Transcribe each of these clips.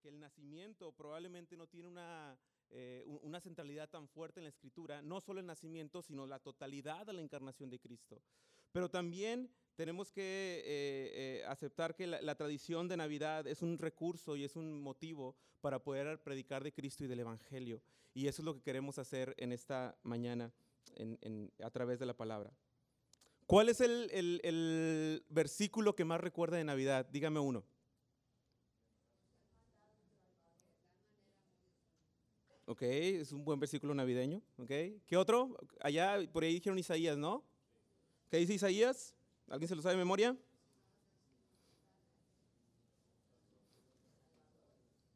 que, el nacimiento probablemente no tiene una, eh, un- una centralidad tan fuerte en la escritura, no solo el nacimiento, sino la totalidad de la encarnación de Cristo. Pero también tenemos que eh, eh, aceptar que la, la tradición de Navidad es un recurso y es un motivo para poder predicar de Cristo y del Evangelio. Y eso es lo que queremos hacer en esta mañana en- en- a través de la palabra. ¿Cuál es el, el- el versículo que más recuerda de Navidad? Dígame uno. Ok, es un buen versículo navideño. Ok, ¿qué otro? Allá, por ahí dijeron Isaías, ¿no? ¿Qué dice Isaías? ¿Alguien se lo sabe de memoria?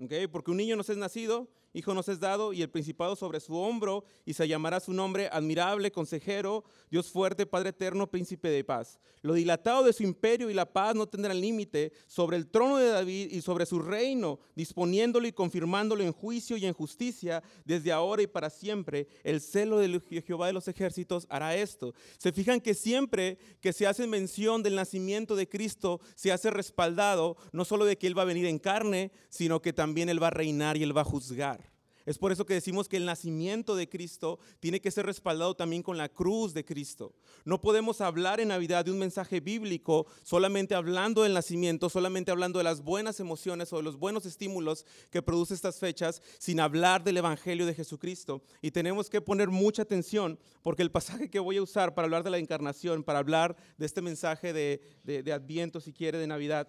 Ok, porque un niño nos es nacido, hijo nos es dado, y el principado sobre su hombro, y se llamará su nombre admirable, consejero, Dios fuerte, Padre eterno, príncipe de paz. Lo dilatado de su imperio y la paz no tendrán límite sobre el trono de David y sobre su reino, disponiéndolo y confirmándolo en juicio y en justicia desde ahora y para siempre. El celo de Jehová de los ejércitos hará esto. Se fijan que siempre que se hace mención del nacimiento de Cristo, se hace respaldado no solo de que Él va a venir en carne, sino que también Él va a reinar y Él va a juzgar. Es por eso que decimos que el nacimiento de Cristo tiene que ser respaldado también con la cruz de Cristo. No podemos hablar en Navidad de un mensaje bíblico solamente hablando del nacimiento, solamente hablando de las buenas emociones o de los buenos estímulos que produce estas fechas, sin hablar del Evangelio de Jesucristo. Y tenemos que poner mucha atención porque el pasaje que voy a usar para hablar de la encarnación, para hablar de este mensaje de, de, de Adviento, si quiere, de Navidad,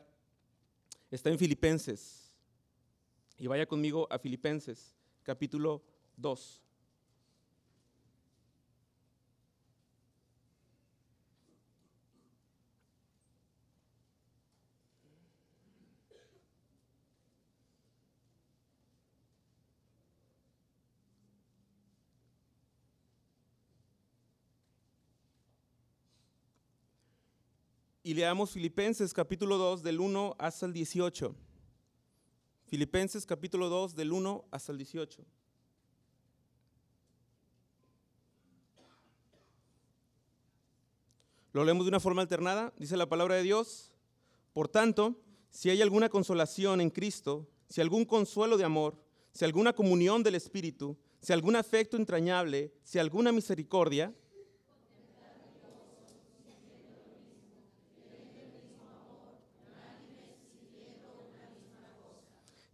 está en Filipenses. Y vaya conmigo a Filipenses capítulo 2. Y leamos Filipenses capítulo 2 del 1 hasta el 18. Filipenses capítulo 2 del 1 hasta el 18. Lo leemos de una forma alternada, dice la palabra de Dios. Por tanto, si hay alguna consolación en Cristo, si algún consuelo de amor, si alguna comunión del Espíritu, si algún afecto entrañable, si alguna misericordia,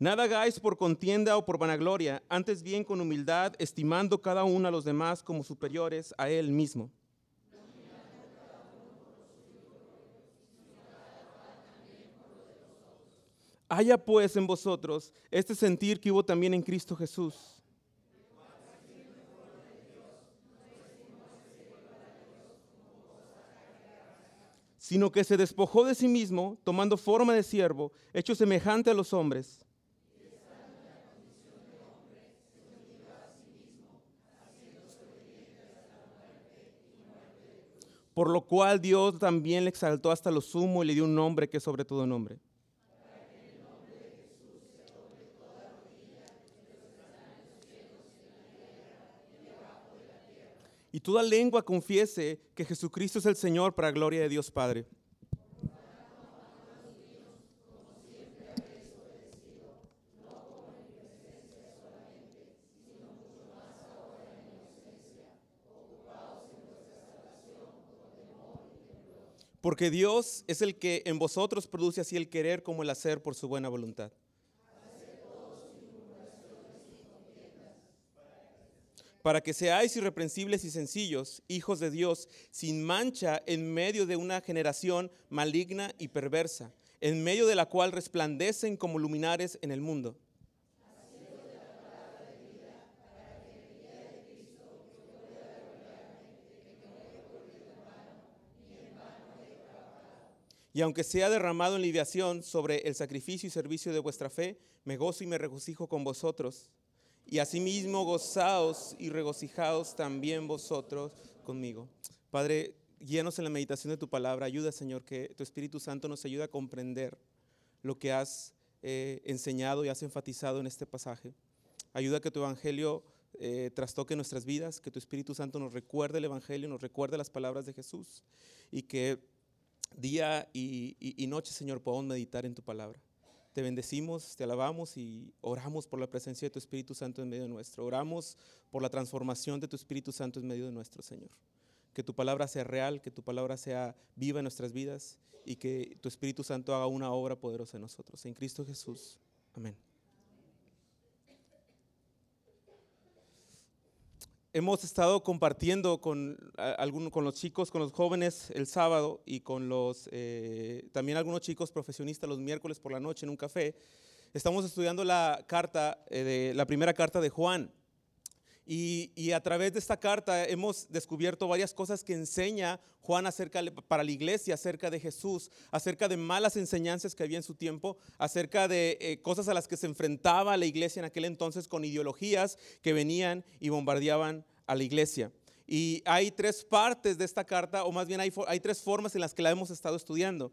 Nada hagáis por contienda o por vanagloria, antes bien con humildad, estimando cada uno a los demás como superiores a él mismo. Haya pues en vosotros este sentir que hubo también en Cristo Jesús. sino que se despojó de sí mismo, tomando forma de siervo, hecho semejante a los hombres. Por lo cual Dios también le exaltó hasta lo sumo y le dio un nombre que es sobre todo nombre. Y toda lengua confiese que Jesucristo es el Señor para gloria de Dios Padre. Porque Dios es el que en vosotros produce así el querer como el hacer por su buena voluntad. Para que seáis irreprensibles y sencillos, hijos de Dios, sin mancha en medio de una generación maligna y perversa, en medio de la cual resplandecen como luminares en el mundo. Y aunque sea derramado en lidiación sobre el sacrificio y servicio de vuestra fe, me gozo y me regocijo con vosotros. Y asimismo gozaos y regocijaos también vosotros conmigo. Padre, guíanos en la meditación de tu palabra. Ayuda, Señor, que tu Espíritu Santo nos ayude a comprender lo que has eh, enseñado y has enfatizado en este pasaje. Ayuda que tu Evangelio eh, trastoque nuestras vidas, que tu Espíritu Santo nos recuerde el Evangelio, nos recuerde las palabras de Jesús y que día y, noche, Señor, podamos meditar en tu palabra. te bendecimos, te alabamos y oramos por la presencia de tu Espíritu Santo en medio nuestro. Oramos por la transformación de tu Espíritu Santo en medio de nuestro Señor. Que tu palabra sea real, que tu palabra sea viva en nuestras vidas y que tu Espíritu Santo haga una obra poderosa en nosotros. En Cristo Jesús. Amén. Hemos estado compartiendo con, algunos, con los chicos, con los jóvenes el sábado y con los, eh, también algunos chicos profesionistas los miércoles por la noche en un café. Estamos estudiando la carta, eh, de, la primera carta de Juan. Y, a través de esta carta hemos descubierto varias cosas que enseña Juan acerca para la iglesia, acerca de Jesús, acerca de malas enseñanzas que había en su tiempo, acerca de eh, cosas a las que se enfrentaba la iglesia en aquel entonces con ideologías que venían y bombardeaban a la iglesia. Y hay tres partes de esta carta, o más bien hay, hay tres formas en las que la hemos estado estudiando.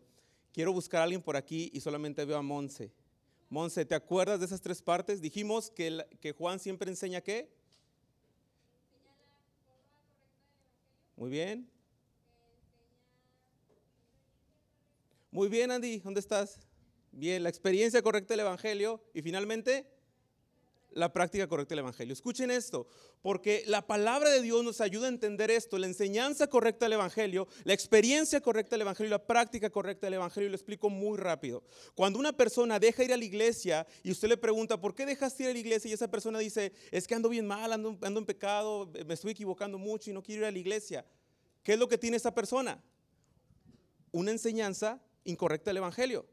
Quiero buscar a alguien por aquí y solamente veo a Monse. Monse, ¿te acuerdas de esas tres partes? Dijimos que, que Juan siempre enseña qué? Muy bien. Muy bien, Andy, ¿dónde estás? Bien, la experiencia correcta del Evangelio y finalmente la práctica correcta del Evangelio. Escuchen esto, porque la palabra de Dios nos ayuda a entender esto, la enseñanza correcta del Evangelio, la experiencia correcta del Evangelio la práctica correcta del Evangelio. Lo explico muy rápido. Cuando una persona deja ir a la iglesia y usted le pregunta, ¿por qué dejaste ir a la iglesia? Y esa persona dice, es que ando bien mal, ando, ando en pecado, me estoy equivocando mucho y no quiero ir a la iglesia. ¿Qué es lo que tiene esa persona? Una enseñanza incorrecta del Evangelio.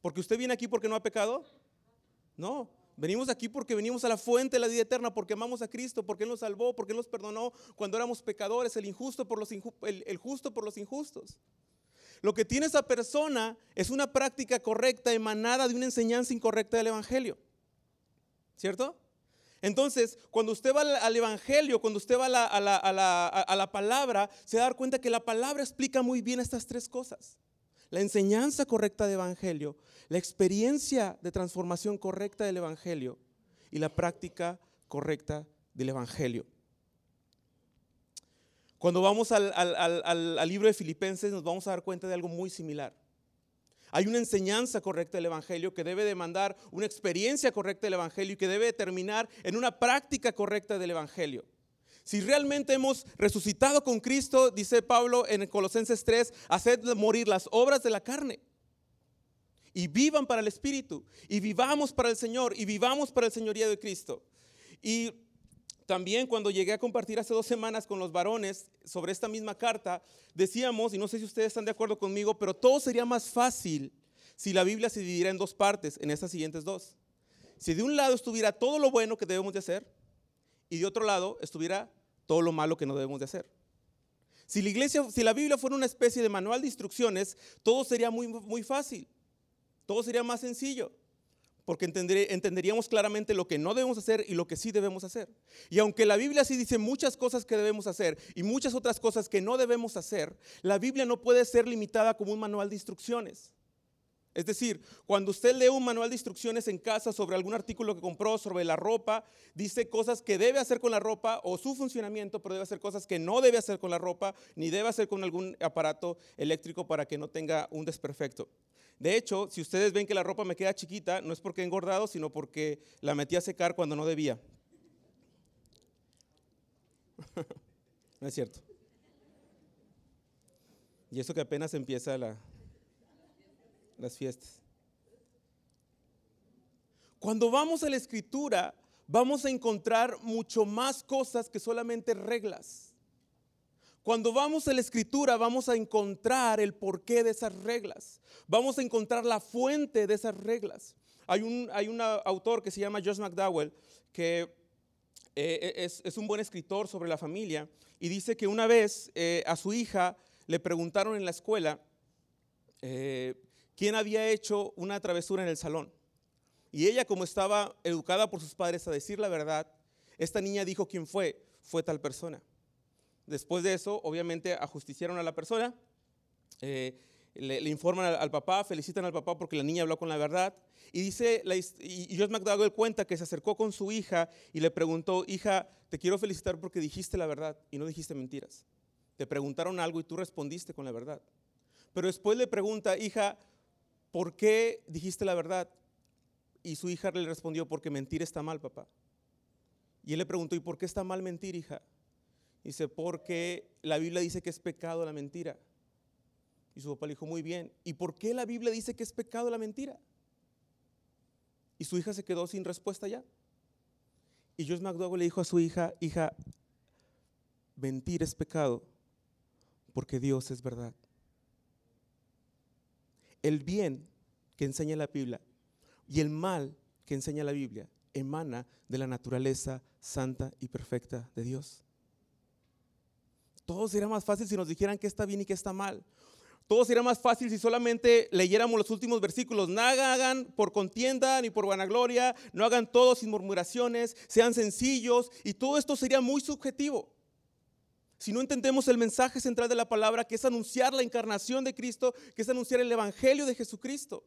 Porque usted viene aquí porque no ha pecado. No, Venimos aquí porque venimos a la fuente de la vida eterna, porque amamos a Cristo, porque Él nos salvó, porque Él nos perdonó cuando éramos pecadores, el, injusto por los el, justo por los injustos. Lo que tiene esa persona es una práctica correcta emanada de una enseñanza incorrecta del Evangelio. ¿Cierto? Entonces, cuando usted va al, Evangelio, cuando usted va a la, a la palabra, se cuenta que la palabra explica muy bien estas tres cosas la enseñanza correcta del Evangelio, la experiencia de transformación correcta del Evangelio y la práctica correcta del Evangelio. Cuando vamos al, al, libro de Filipenses nos vamos a dar cuenta de algo muy similar. Hay una enseñanza correcta del Evangelio que debe demandar una experiencia correcta del Evangelio y que debe terminar en una práctica correcta del Evangelio. Si realmente hemos resucitado con Cristo, dice Pablo en Colosenses 3, haced morir las obras de la carne. Y vivan para el Espíritu. Y vivamos para el Señor. Y vivamos para el señorío de Cristo. Y también cuando llegué a compartir hace dos semanas con los varones sobre esta misma carta, decíamos, y no sé si ustedes están de acuerdo conmigo, pero todo sería más fácil si la Biblia se dividiera en dos partes, en estas siguientes dos. Si de un lado estuviera todo lo bueno que debemos de hacer y de otro lado estuviera todo lo malo que no debemos de hacer. Si la iglesia, si la Biblia fuera una especie de manual de instrucciones, todo sería muy, muy fácil. Todo sería más sencillo. Porque entenderíamos claramente lo que no debemos hacer y lo que sí debemos hacer. Y aunque la Biblia sí dice muchas cosas que debemos hacer y muchas otras cosas que no debemos hacer, la Biblia no puede ser limitada como un manual de instrucciones. Es decir, cuando usted lee un manual de instrucciones en casa sobre algún artículo que compró, sobre la ropa, dice cosas que debe hacer con la ropa o su funcionamiento, pero debe hacer cosas que no debe hacer con la ropa, ni debe hacer con algún aparato eléctrico para que no tenga un desperfecto. De hecho, si ustedes ven que la ropa me queda chiquita, no es porque he engordado, sino porque la metí a secar cuando no debía. no es cierto. Y eso que apenas empieza la, las fiestas. Cuando vamos a la escritura, vamos a encontrar mucho más cosas que solamente reglas. Cuando vamos a la escritura, vamos a encontrar el porqué de esas reglas. Vamos a encontrar la fuente de esas reglas. Hay un, hay un autor que se llama Josh McDowell, que eh, es, es, un buen escritor sobre la familia, y dice que una vez eh, a su hija le preguntaron en la escuela, eh, quién había hecho una travesura en el salón. Y ella, como estaba educada por sus padres a decir la verdad, esta niña dijo quién fue, fue tal persona. Después de eso, obviamente, ajusticiaron a la persona, eh, le, informan al, papá, felicitan al papá porque la niña habló con la verdad. Y dice, y Josh McDowell cuenta que se acercó con su hija y le preguntó, hija, te quiero felicitar porque dijiste la verdad y no dijiste mentiras. Te preguntaron algo y tú respondiste con la verdad. Pero después le pregunta, hija, ¿por qué dijiste la verdad? Y su hija le respondió, porque mentir está mal, papá. Y él le preguntó, ¿y por qué está mal mentir, hija? Dice, porque la Biblia dice que es pecado la mentira. Y su papá le dijo, muy bien, ¿y por qué la Biblia dice que es pecado la mentira? Y su hija se quedó sin respuesta ya. Y Joyce McDowell le dijo a su hija, hija, mentir es pecado porque Dios es verdad. El bien que enseña la Biblia y el mal que enseña la Biblia emana de la naturaleza santa y perfecta de Dios. Todo sería más fácil si nos dijeran qué está bien y qué está mal. Todo sería más fácil si solamente leyéramos los últimos versículos. No hagan por contienda ni por vanagloria, no hagan todo sin murmuraciones, sean sencillos y todo esto sería muy subjetivo. Si no entendemos el mensaje central de la palabra, que es anunciar la encarnación de Cristo, que es anunciar el Evangelio de Jesucristo.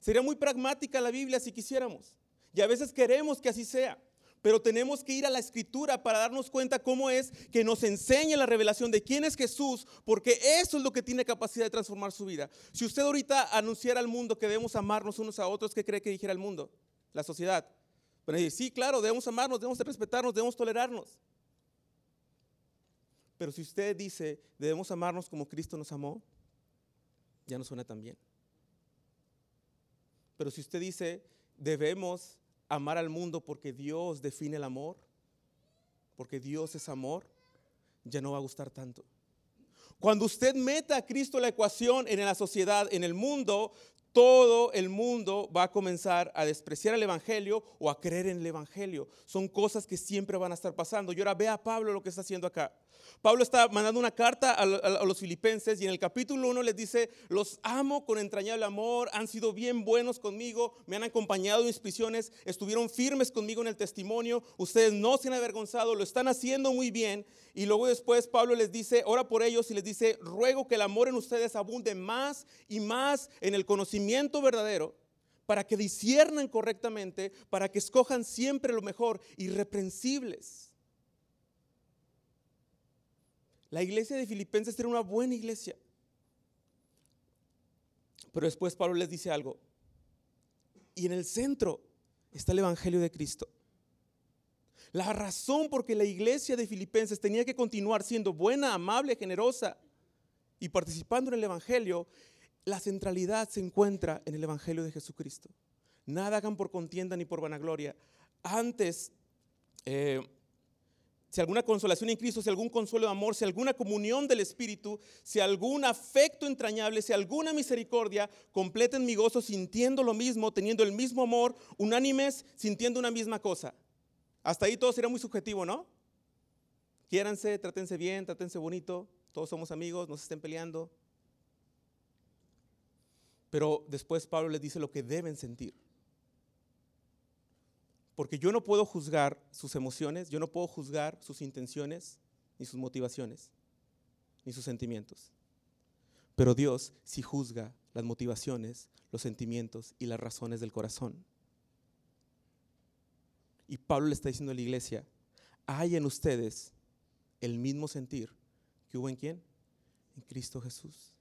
Sería muy pragmática la Biblia si quisiéramos. Y a veces queremos que así sea. Pero tenemos que ir a la escritura para darnos cuenta cómo es que nos enseña la revelación de quién es Jesús, porque eso es lo que tiene capacidad de transformar su vida. Si usted ahorita anunciara al mundo que debemos amarnos unos a otros, ¿qué cree que dijera el mundo? La sociedad. Pero sí, claro, debemos amarnos, debemos respetarnos, debemos tolerarnos. Pero si usted dice, debemos amarnos como Cristo nos amó, ya no suena tan bien. Pero si usted dice, debemos amar al mundo porque Dios define el amor, porque Dios es amor, ya no va a gustar tanto. Cuando usted meta a Cristo la ecuación en la sociedad, en el mundo, todo el mundo va a comenzar a despreciar el Evangelio o a creer en el Evangelio. Son cosas que siempre van a estar pasando. Y ahora ve a Pablo lo que está haciendo acá. Pablo está mandando una carta a, los filipenses y en el capítulo 1 les dice, los amo con entrañable amor, han sido bien buenos conmigo, me han acompañado en mis prisiones, estuvieron firmes conmigo en el testimonio, ustedes no se han avergonzado, lo están haciendo muy bien. Y luego después Pablo les dice, ora por ellos y les dice, ruego que el amor en ustedes abunde más y más en el conocimiento verdadero para que disciernan correctamente, para que escojan siempre lo mejor, irreprensibles La iglesia de Filipenses era una buena iglesia. Pero después Pablo les dice algo. Y en el centro está el Evangelio de Cristo. La razón por que la iglesia de Filipenses tenía que continuar siendo buena, amable, generosa y participando en el Evangelio, la centralidad se encuentra en el Evangelio de Jesucristo. Nada hagan por contienda ni por vanagloria. Antes, eh, si alguna consolación en Cristo, si algún consuelo de amor, si alguna comunión del Espíritu, si algún afecto entrañable, si alguna misericordia, completen mi gozo sintiendo lo mismo, teniendo el mismo amor, unánimes, sintiendo una misma cosa. Hasta ahí todo sería muy subjetivo, ¿no? Quiéranse, trátense bien, trátense bonito, todos somos amigos, no se estén peleando. Pero después Pablo les dice lo que deben sentir. Porque yo no puedo juzgar sus emociones, yo no puedo juzgar sus intenciones, ni sus motivaciones, ni sus sentimientos. Pero Dios sí juzga las motivaciones, los sentimientos y las razones del corazón. Y Pablo le está diciendo a la iglesia, hay en ustedes el mismo sentir que hubo en quién? En Cristo Jesús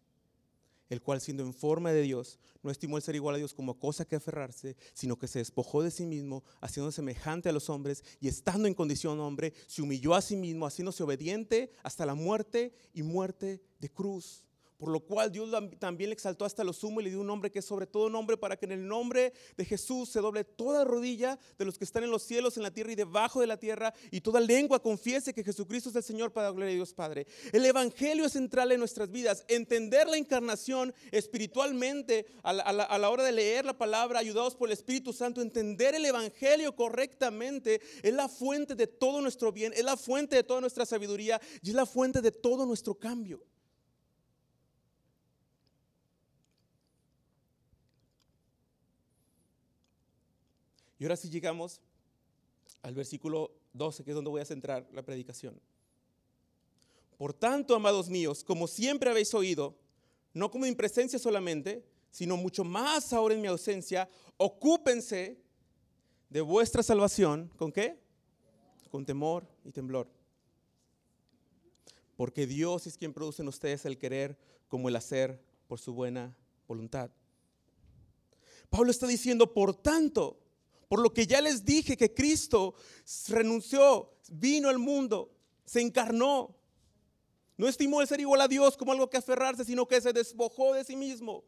el cual siendo en forma de Dios, no estimó el ser igual a Dios como cosa que aferrarse, sino que se despojó de sí mismo, haciendo semejante a los hombres, y estando en condición hombre, se humilló a sí mismo, haciéndose obediente hasta la muerte y muerte de cruz por lo cual Dios también le exaltó hasta lo sumo y le dio un nombre que es sobre todo nombre para que en el nombre de Jesús se doble toda rodilla de los que están en los cielos, en la tierra y debajo de la tierra y toda lengua confiese que Jesucristo es el Señor para la gloria de Dios Padre. El Evangelio es central en nuestras vidas. Entender la encarnación espiritualmente a la, a la hora de leer la palabra, ayudados por el Espíritu Santo, entender el Evangelio correctamente es la fuente de todo nuestro bien, es la fuente de toda nuestra sabiduría y es la fuente de todo nuestro cambio. Y ahora sí llegamos al versículo 12, que es donde voy a centrar la predicación. Por tanto, amados míos, como siempre habéis oído, no como en presencia solamente, sino mucho más ahora en mi ausencia, ocúpense de vuestra salvación. ¿Con qué? Con temor y temblor. Porque Dios es quien produce en ustedes el querer como el hacer por su buena voluntad. Pablo está diciendo, por tanto, por lo que ya les dije que Cristo renunció, vino al mundo, se encarnó. No estimó el ser igual a Dios como algo que aferrarse, sino que se despojó de sí mismo.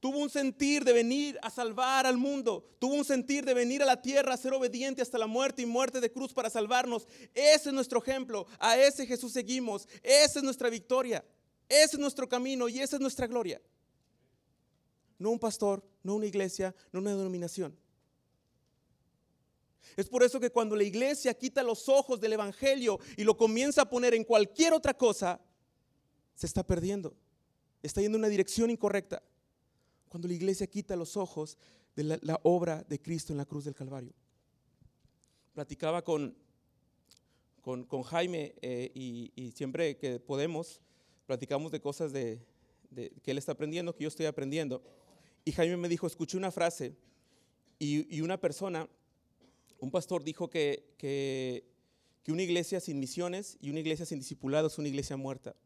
Tuvo un sentir de venir a salvar al mundo. Tuvo un sentir de venir a la tierra a ser obediente hasta la muerte y muerte de cruz para salvarnos. Ese es nuestro ejemplo. A ese Jesús seguimos. Esa es nuestra victoria. Ese es nuestro camino y esa es nuestra gloria. No un pastor, no una iglesia, no una denominación. Es por eso que cuando la iglesia quita los ojos del Evangelio y lo comienza a poner en cualquier otra cosa, se está perdiendo. Está yendo en una dirección incorrecta. Cuando la iglesia quita los ojos de la, obra de Cristo en la cruz del Calvario. Platicaba con, con, Jaime eh, y, siempre que podemos, platicamos de cosas de, que él está aprendiendo, que yo estoy aprendiendo. Y Jaime me dijo, escuché una frase y una persona un pastor dijo que, que, una iglesia sin misiones y una iglesia sin discipulados es una iglesia muerta.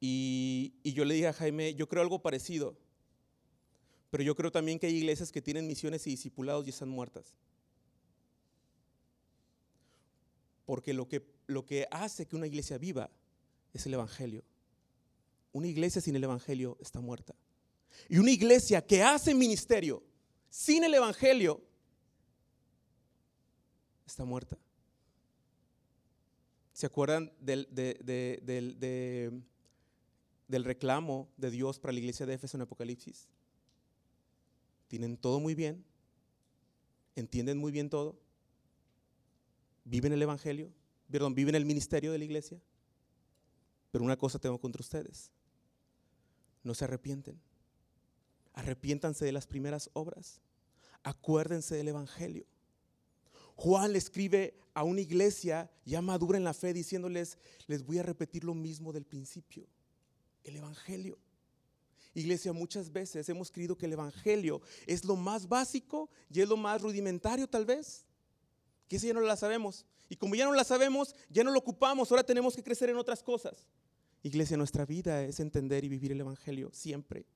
Y, yo le dije a Jaime, yo creo algo parecido, pero yo creo también que hay iglesias que tienen misiones y discipulados y están muertas. Porque lo que, lo que hace que una iglesia viva es el Evangelio. Una iglesia sin el Evangelio está muerta. Y una iglesia que hace ministerio sin el Evangelio, está muerta. ¿Se acuerdan del, del, reclamo de Dios para la iglesia de Éfeso en Apocalipsis? Tienen todo muy bien, entienden muy bien todo, viven el Evangelio, perdón, viven el ministerio de la iglesia, pero una cosa tengo contra ustedes, no se arrepienten. Arrepiéntanse de las primeras obras. Acuérdense del Evangelio. Juan le escribe a una iglesia ya madura en la fe diciéndoles, les voy a repetir lo mismo del principio, el Evangelio. Iglesia, muchas veces hemos creído que el Evangelio es lo más básico y es lo más rudimentario tal vez, que eso ya no la sabemos. Y como ya no la sabemos, ya no lo ocupamos, ahora tenemos que crecer en otras cosas. Iglesia, nuestra vida es entender y vivir el Evangelio siempre.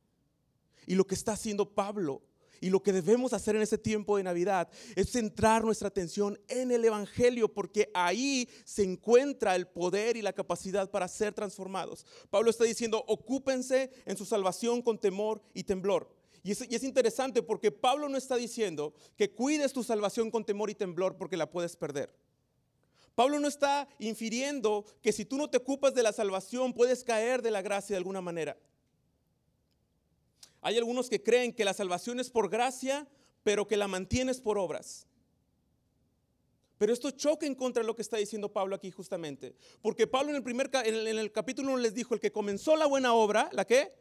Y lo que está haciendo Pablo y lo que debemos hacer en ese tiempo de Navidad es centrar nuestra atención en el Evangelio, porque ahí se encuentra el poder y la capacidad para ser transformados. Pablo está diciendo, ocúpense en su salvación con temor y temblor. Y es, y es, interesante porque Pablo no está diciendo que cuides tu salvación con temor y temblor porque la puedes perder. Pablo no está infiriendo que si tú no te ocupas de la salvación puedes caer de la gracia de alguna manera. Hay algunos que creen que la salvación es por gracia, pero que la mantienes por obras. Pero esto choca en contra de lo que está diciendo Pablo aquí justamente. Porque Pablo en el, primer, en el capítulo 1 les dijo, el que comenzó la buena obra, ¿la qué?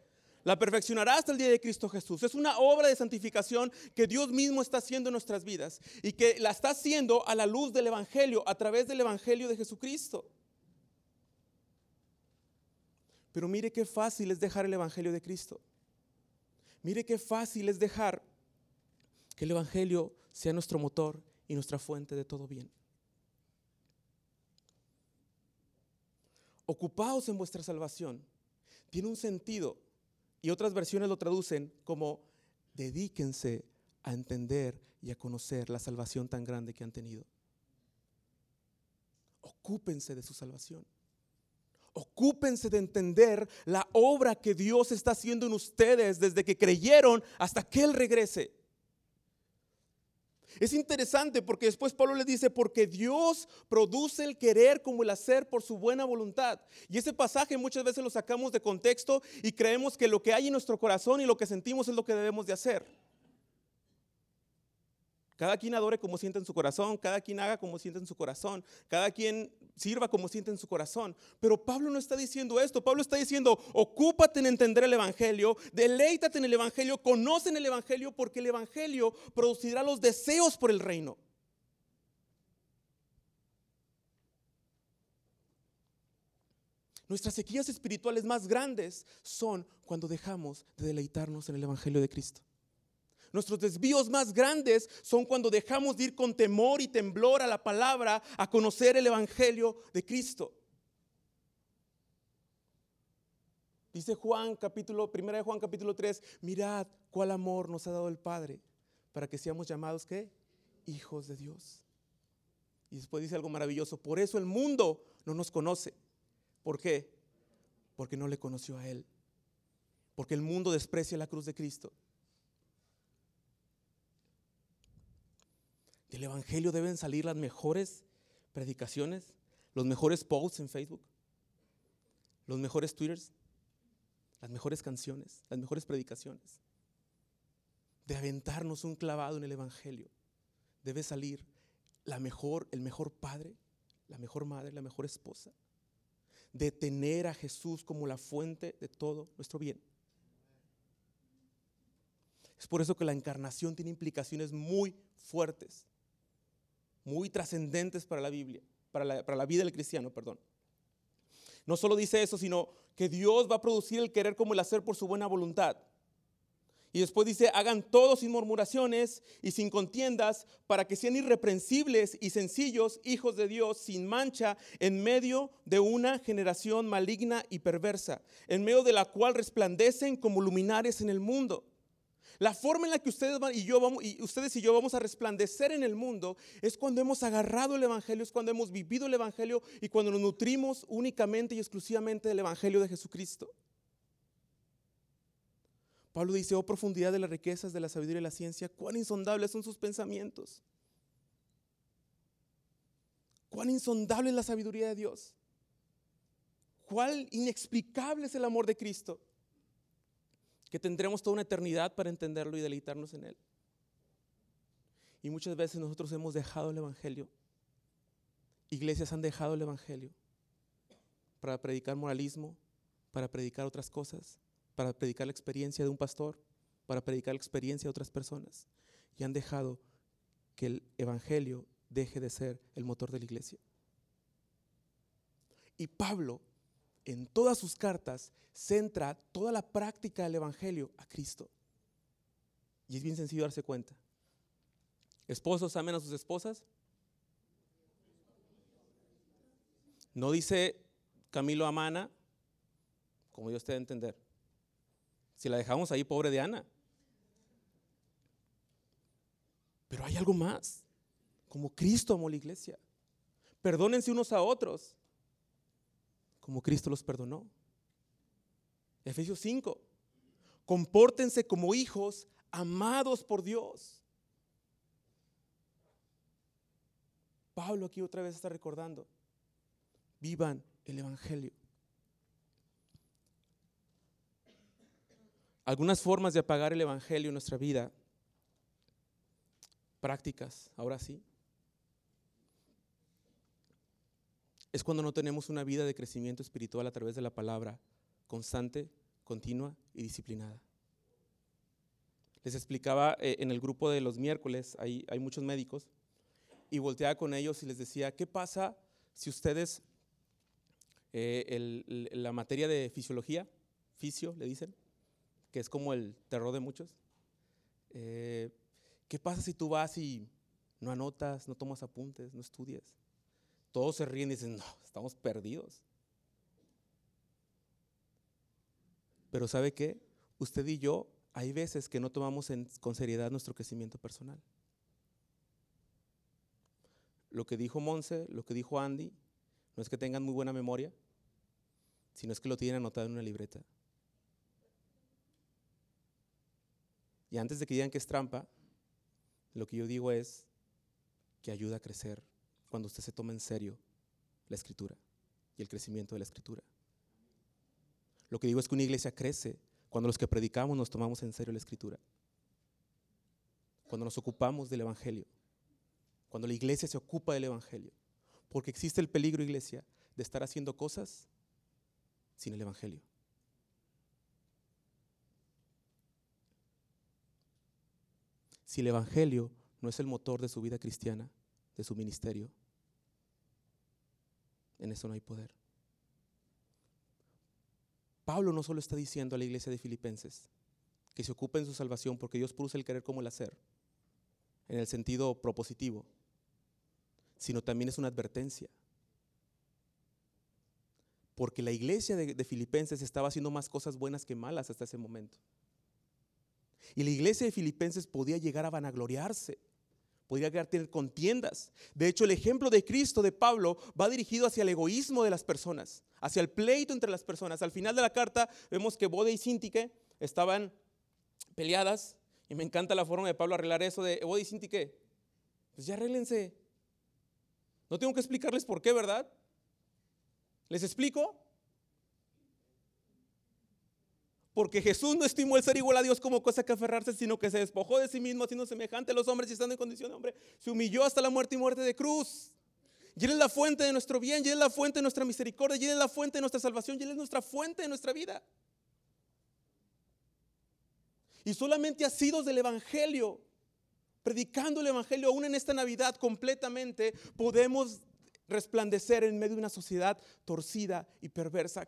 La perfeccionará hasta el día de Cristo Jesús. Es una obra de santificación que Dios mismo está haciendo en nuestras vidas y que la está haciendo a la luz del Evangelio, a través del Evangelio de Jesucristo. Pero mire qué fácil es dejar el Evangelio de Cristo. Mire qué fácil es dejar que el Evangelio sea nuestro motor y nuestra fuente de todo bien. Ocupaos en vuestra salvación. Tiene un sentido y otras versiones lo traducen como dedíquense a entender y a conocer la salvación tan grande que han tenido. Ocúpense de su salvación. Ocúpense de entender la obra que Dios está haciendo en ustedes desde que creyeron hasta que Él regrese. Es interesante porque después Pablo le dice, porque Dios produce el querer como el hacer por su buena voluntad. Y ese pasaje muchas veces lo sacamos de contexto y creemos que lo que hay en nuestro corazón y lo que sentimos es lo que debemos de hacer. Cada quien adore como siente en su corazón, cada quien haga como siente en su corazón, cada quien sirva como siente en su corazón. Pero Pablo no está diciendo esto, Pablo está diciendo, ocúpate en entender el Evangelio, deleítate en el Evangelio, conocen el Evangelio porque el Evangelio producirá los deseos por el reino. Nuestras sequías espirituales más grandes son cuando dejamos de deleitarnos en el Evangelio de Cristo. Nuestros desvíos más grandes son cuando dejamos de ir con temor y temblor a la palabra a conocer el Evangelio de Cristo. Dice Juan capítulo, primera de Juan capítulo 3, mirad cuál amor nos ha dado el Padre para que seamos llamados ¿qué? Hijos de Dios. Y después dice algo maravilloso, por eso el mundo no nos conoce. ¿Por qué? Porque no le conoció a Él. Porque el mundo desprecia la cruz de Cristo. Del Evangelio deben salir las mejores predicaciones, los mejores posts en Facebook, los mejores twitters, las mejores canciones, las mejores predicaciones. De aventarnos un clavado en el Evangelio, debe salir la mejor, el mejor padre, la mejor madre, la mejor esposa. De tener a Jesús como la fuente de todo nuestro bien. Es por eso que la encarnación tiene implicaciones muy fuertes muy trascendentes para la Biblia, para la, para la vida del cristiano, perdón. No solo dice eso, sino que Dios va a producir el querer como el hacer por su buena voluntad. Y después dice, hagan todo sin murmuraciones y sin contiendas, para que sean irreprensibles y sencillos hijos de Dios, sin mancha, en medio de una generación maligna y perversa, en medio de la cual resplandecen como luminares en el mundo. La forma en la que ustedes, y yo vamos, y ustedes y yo vamos a resplandecer en el mundo es cuando hemos agarrado el Evangelio, es cuando hemos vivido el Evangelio y cuando nos nutrimos únicamente y exclusivamente del Evangelio de Jesucristo. Pablo dice, oh profundidad de las riquezas de la sabiduría y la ciencia, cuán insondables son sus pensamientos. Cuán insondable es la sabiduría de Dios. Cuán inexplicable es el amor de Cristo que tendremos toda una eternidad para entenderlo y deleitarnos en él. Y muchas veces nosotros hemos dejado el Evangelio. Iglesias han dejado el Evangelio para predicar moralismo, para predicar otras cosas, para predicar la experiencia de un pastor, para predicar la experiencia de otras personas. Y han dejado que el Evangelio deje de ser el motor de la iglesia. Y Pablo en todas sus cartas centra toda la práctica del Evangelio a Cristo. Y es bien sencillo darse cuenta. Esposos amen a sus esposas. No dice Camilo Amana, como Dios te debe entender. Si la dejamos ahí, pobre de Ana. Pero hay algo más. Como Cristo amó la iglesia. Perdónense unos a otros como Cristo los perdonó. Efesios 5. Compórtense como hijos amados por Dios. Pablo aquí otra vez está recordando. Vivan el Evangelio. Algunas formas de apagar el Evangelio en nuestra vida. Prácticas, ahora sí. Es cuando no tenemos una vida de crecimiento espiritual a través de la palabra constante, continua y disciplinada. Les explicaba eh, en el grupo de los miércoles, hay, muchos médicos, y volteaba con ellos y les decía, ¿qué pasa si ustedes, eh, la materia de fisiología, fisio le dicen, que es como el terror de muchos, eh, ¿qué pasa si tú vas y no anotas, no tomas apuntes, no estudias? Todos se ríen y dicen, no, estamos perdidos. Pero ¿sabe qué? Usted y yo hay veces que no tomamos con seriedad nuestro crecimiento personal. Lo que dijo Monse, lo que dijo Andy, no es que tengan muy buena memoria, sino es que lo tienen anotado en una libreta. Y antes de que digan que es trampa, lo que yo digo es que ayuda a crecer cuando usted se toma en serio la escritura y el crecimiento de la escritura. Lo que digo es que una iglesia crece cuando los que predicamos nos tomamos en serio la escritura. Cuando nos ocupamos del Evangelio. Cuando la iglesia se ocupa del Evangelio. Porque existe el peligro, iglesia, de estar haciendo cosas sin el Evangelio. Si el Evangelio no es el motor de su vida cristiana, de su ministerio, en eso no hay poder. Pablo no solo está diciendo a la iglesia de Filipenses que se ocupen su salvación porque Dios produce el querer como el hacer, en el sentido propositivo, sino también es una advertencia. porque la iglesia de, de Filipenses estaba haciendo más cosas buenas que malas hasta ese momento. Y la iglesia de Filipenses podía llegar a vanagloriarse, podía llegar a tener contiendas. De hecho, el ejemplo de Cristo, de Pablo, va dirigido hacia el egoísmo de las personas, hacia el pleito entre las personas. Al final de la carta vemos que Bode y Sintique estaban peleadas, y me encanta la forma de Pablo arreglar eso de Bode y Sintique. Pues ya arréglense. No tengo que explicarles por qué, ¿verdad? ¿Les explico? Porque Jesús no estimó el ser igual a Dios como cosa que aferrarse, sino que se despojó de sí mismo, siendo semejante a los hombres y estando en condición de hombre, se humilló hasta la muerte y muerte de cruz. Y Él es la fuente de nuestro bien, y Él es la fuente de nuestra misericordia, y Él es la fuente de nuestra salvación, y Él es nuestra fuente de nuestra vida. Y solamente asidos del Evangelio, predicando el Evangelio aún en esta Navidad completamente, podemos resplandecer en medio de una sociedad torcida y perversa.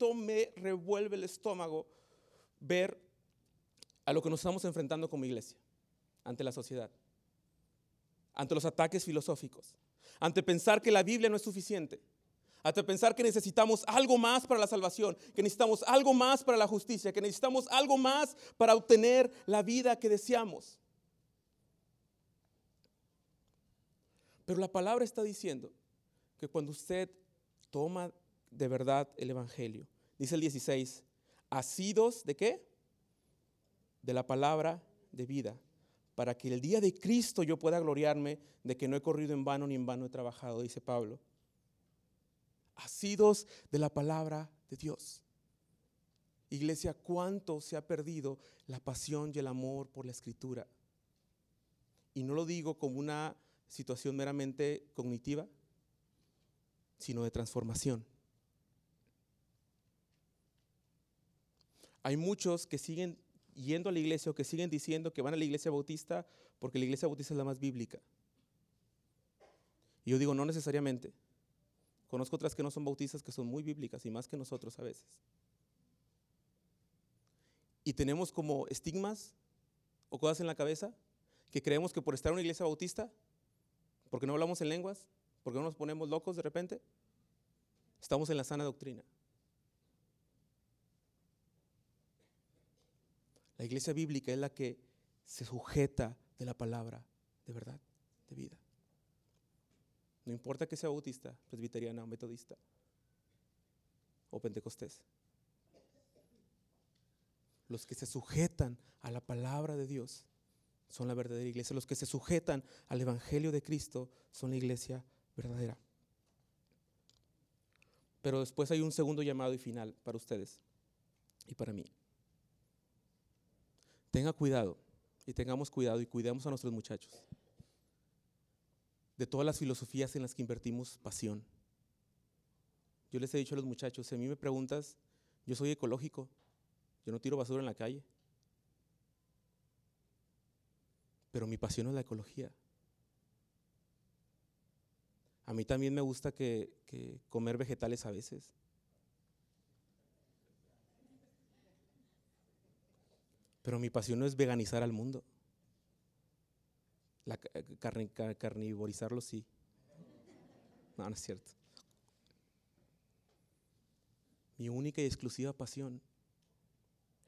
¿Cuánto me revuelve el estómago ver a lo que nos estamos enfrentando como iglesia ante la sociedad? Ante los ataques filosóficos, ante pensar que la Biblia no es suficiente, ante pensar que necesitamos algo más para la salvación, que necesitamos algo más para la justicia, que necesitamos algo más para obtener la vida que deseamos. Pero la palabra está diciendo que cuando usted toma de verdad el Evangelio, dice el 16, asidos de qué? De la palabra de vida, para que el día de Cristo yo pueda gloriarme de que no he corrido en vano ni en vano he trabajado, dice Pablo. Asidos de la palabra de Dios. Iglesia, ¿cuánto se ha perdido la pasión y el amor por la escritura? Y no lo digo como una situación meramente cognitiva, sino de transformación. Hay muchos que siguen yendo a la iglesia o que siguen diciendo que van a la iglesia bautista porque la iglesia bautista es la más bíblica. Y yo digo, no necesariamente. Conozco otras que no son bautistas que son muy bíblicas y más que nosotros a veces. Y tenemos como estigmas o cosas en la cabeza que creemos que por estar en una iglesia bautista ¿Porque no hablamos en lenguas? ¿Porque no nos ponemos locos de repente? Estamos en la sana doctrina. La iglesia bíblica es la que se sujeta de la palabra de verdad, de vida. No importa que sea bautista, presbiteriana o metodista o pentecostés. Los que se sujetan a la palabra de Dios son la verdadera iglesia. Los que se sujetan al Evangelio de Cristo son la iglesia verdadera. Pero después hay un segundo llamado y final para ustedes y para mí. Tenga cuidado y tengamos cuidado y cuidemos a nuestros muchachos de todas las filosofías en las que invertimos pasión. Yo les he dicho a los muchachos, si a mí me preguntas, yo soy ecológico, yo no tiro basura en la calle. pero mi pasión es la ecología. A mí también me gusta que, comer vegetales a veces. Pero mi pasión no es veganizar al mundo. La, carnivorizarlo sí. No, no es cierto. Mi única y exclusiva pasión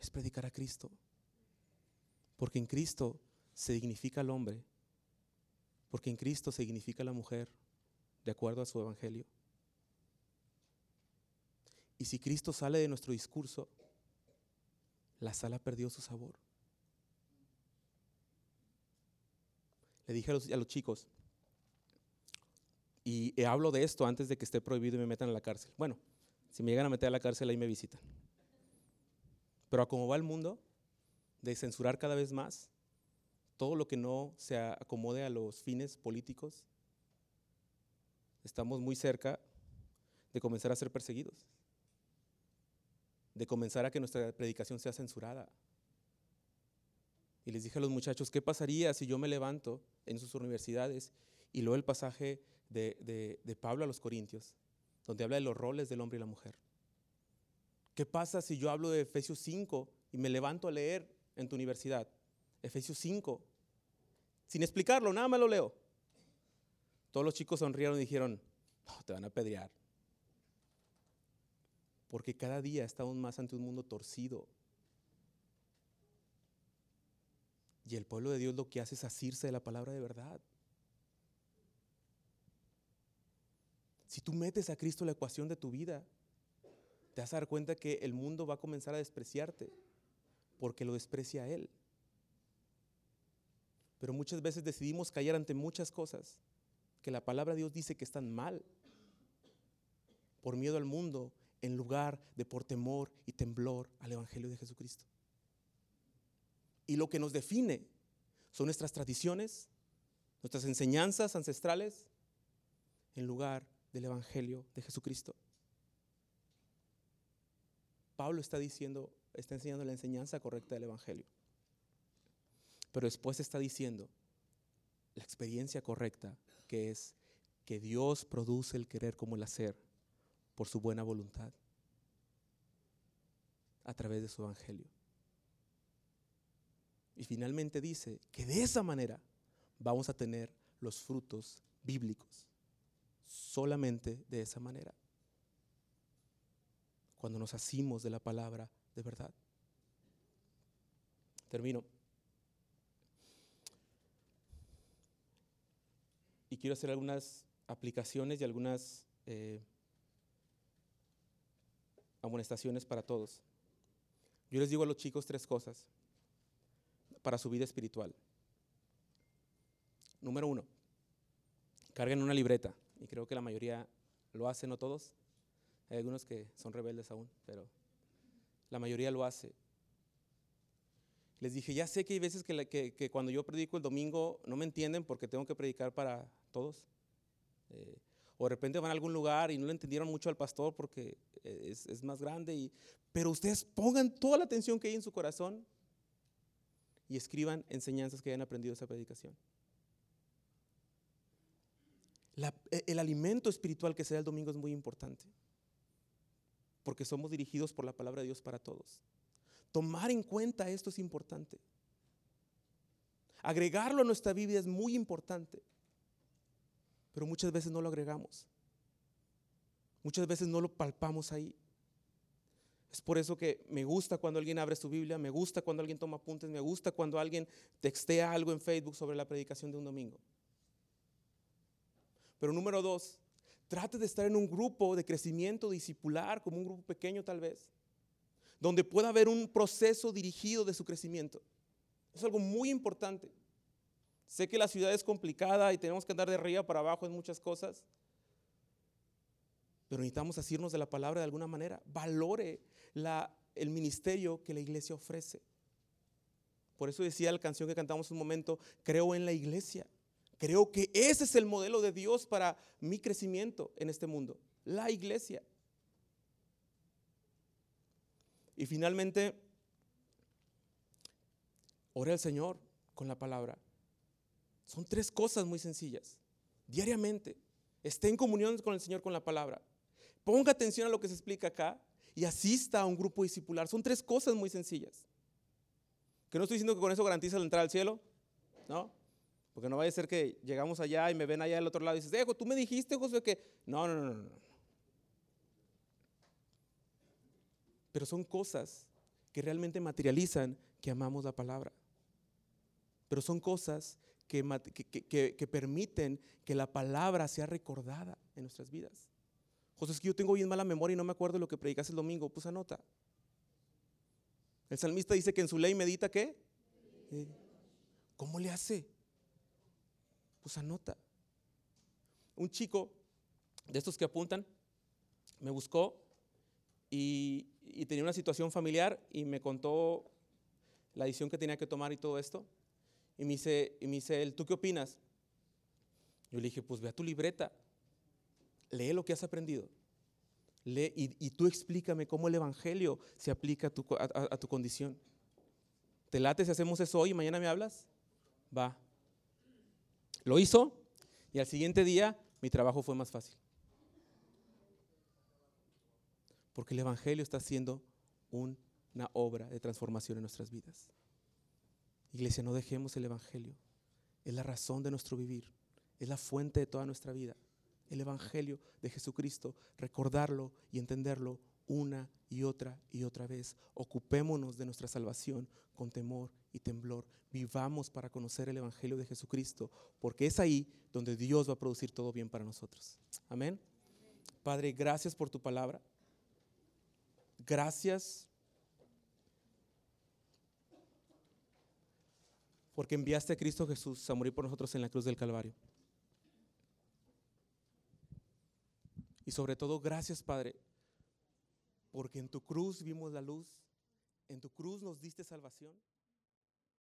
es predicar a Cristo. Porque en Cristo se dignifica al hombre, porque en Cristo se dignifica la mujer, de acuerdo a su evangelio. Y si Cristo sale de nuestro discurso, la sala perdió su sabor. Le dije a los, a los chicos, y hablo de esto antes de que esté prohibido y me metan a la cárcel. Bueno, si me llegan a meter a la cárcel, ahí me visitan. Pero a cómo va el mundo, de censurar cada vez más, todo lo que no se acomode a los fines políticos, estamos muy cerca de comenzar a ser perseguidos, de comenzar a que nuestra predicación sea censurada. Y les dije a los muchachos, ¿qué pasaría si yo me levanto en sus universidades y leo el pasaje de, de Pablo a los Corintios, donde habla de los roles del hombre y la mujer? ¿Qué pasa si yo hablo de Efesios 5 y me levanto a leer en tu universidad? Efesios 5, sin explicarlo, nada más lo leo. Todos los chicos sonrieron y dijeron, te van a pedrear. Porque cada día estamos más ante un mundo torcido. Y el pueblo de Dios lo que hace es asirse de la palabra de verdad. Si tú metes a Cristo en la ecuación de tu vida, te vas a dar cuenta que el mundo va a comenzar a despreciarte porque lo desprecia a Él. Pero muchas veces decidimos callar ante muchas cosas que la palabra de Dios dice que están mal por miedo al mundo en lugar de por temor y temblor al Evangelio de Jesucristo. Y lo que nos define son nuestras tradiciones, nuestras enseñanzas ancestrales, en lugar del Evangelio de Jesucristo. Pablo está diciendo, está enseñando la enseñanza correcta del Evangelio. Pero después está diciendo la experiencia correcta, que es que Dios produce el querer como el hacer por su buena voluntad a través de su Evangelio. Y finalmente dice que de esa manera vamos a tener los frutos bíblicos. Solamente de esa manera. Cuando nos asimos de la palabra de verdad. Termino. Y quiero hacer algunas aplicaciones y algunas eh, amonestaciones para todos. Yo les digo a los chicos tres cosas para su vida espiritual. Número uno, carguen una libreta, y creo que la mayoría lo hace, no todos. Hay algunos que son rebeldes aún, pero la mayoría lo hace. Les dije, ya sé que hay veces que, cuando yo predico el domingo no me entienden porque tengo que predicar para todos. Eh, o de repente van a algún lugar y no le entendieron mucho al pastor porque es, es más grande. Y, pero ustedes pongan toda la atención que hay en su corazón y escriban enseñanzas que hayan aprendido esa predicación. E, el alimento espiritual que se da el domingo es muy importante, porque somos dirigidos por la palabra de Dios para todos. Tomar en cuenta esto es importante. Agregarlo a nuestra Biblia es muy importante, pero muchas veces no lo agregamos. Muchas veces no lo palpamos ahí. Es por eso que me gusta cuando alguien abre su Biblia, me gusta cuando alguien toma apuntes, me gusta cuando alguien textea algo en Facebook sobre la predicación de un domingo. Pero número dos, trate de estar en un grupo de crecimiento discipular, como un grupo pequeño tal vez, donde pueda haber un proceso dirigido de su crecimiento. Es algo muy importante. Sé que la ciudad es complicada y tenemos que andar de arriba para abajo en muchas cosas, pero necesitamos asirnos de la palabra de alguna manera. Valore el ministerio que la iglesia ofrece. Por eso decía la canción que cantamos un momento, creo en la iglesia. Creo que ese es el modelo de Dios para mi crecimiento en este mundo, la iglesia. Y finalmente, ore al Señor con la palabra. Son tres cosas muy sencillas. Diariamente, esté en comunión con el Señor con la palabra. Ponga atención a lo que se explica acá y asista a un grupo discipular. Son tres cosas muy sencillas. Que no estoy diciendo que con eso garantiza la entrada al cielo, ¿no? Porque no vaya a ser que llegamos allá y me ven allá del otro lado y dices, Dejo, tú me dijiste, José, que. No, no, no, no. Pero son cosas que realmente materializan que amamos la palabra. Pero son cosas que, permiten que la palabra sea recordada en nuestras vidas. José, es que yo tengo bien mala memoria y no me acuerdo de lo que predicaste el domingo. Pues anota. El salmista dice que en su ley medita qué? Eh, ¿Cómo le hace? Pues anota. Un chico de estos que apuntan me buscó y, tenía una situación familiar y me contó la decisión que tenía que tomar y todo esto. Y me dice, y me dice él, ¿tú qué opinas? Yo le dije, pues ve a tu libreta lee lo que has aprendido. Lee, y, tú explícame cómo el Evangelio se aplica a tu, condición. ¿Te late si hacemos eso hoy y mañana me hablas? Va. Lo hizo y al siguiente día mi trabajo fue más fácil. Porque el Evangelio está haciendo una obra de transformación en nuestras vidas. Iglesia, no dejemos el Evangelio. Es la razón de nuestro vivir. Es la fuente de toda nuestra vida el Evangelio de Jesucristo, recordarlo y entenderlo una y otra y otra vez. Ocupémonos de nuestra salvación con temor y temblor. Vivamos para conocer el Evangelio de Jesucristo, porque es ahí donde Dios va a producir todo bien para nosotros. Amén. Padre, gracias por tu palabra. Gracias porque enviaste a Cristo Jesús a morir por nosotros en la cruz del Calvario. Y sobre todo, gracias Padre, porque en tu cruz vimos la luz, en tu cruz nos diste salvación.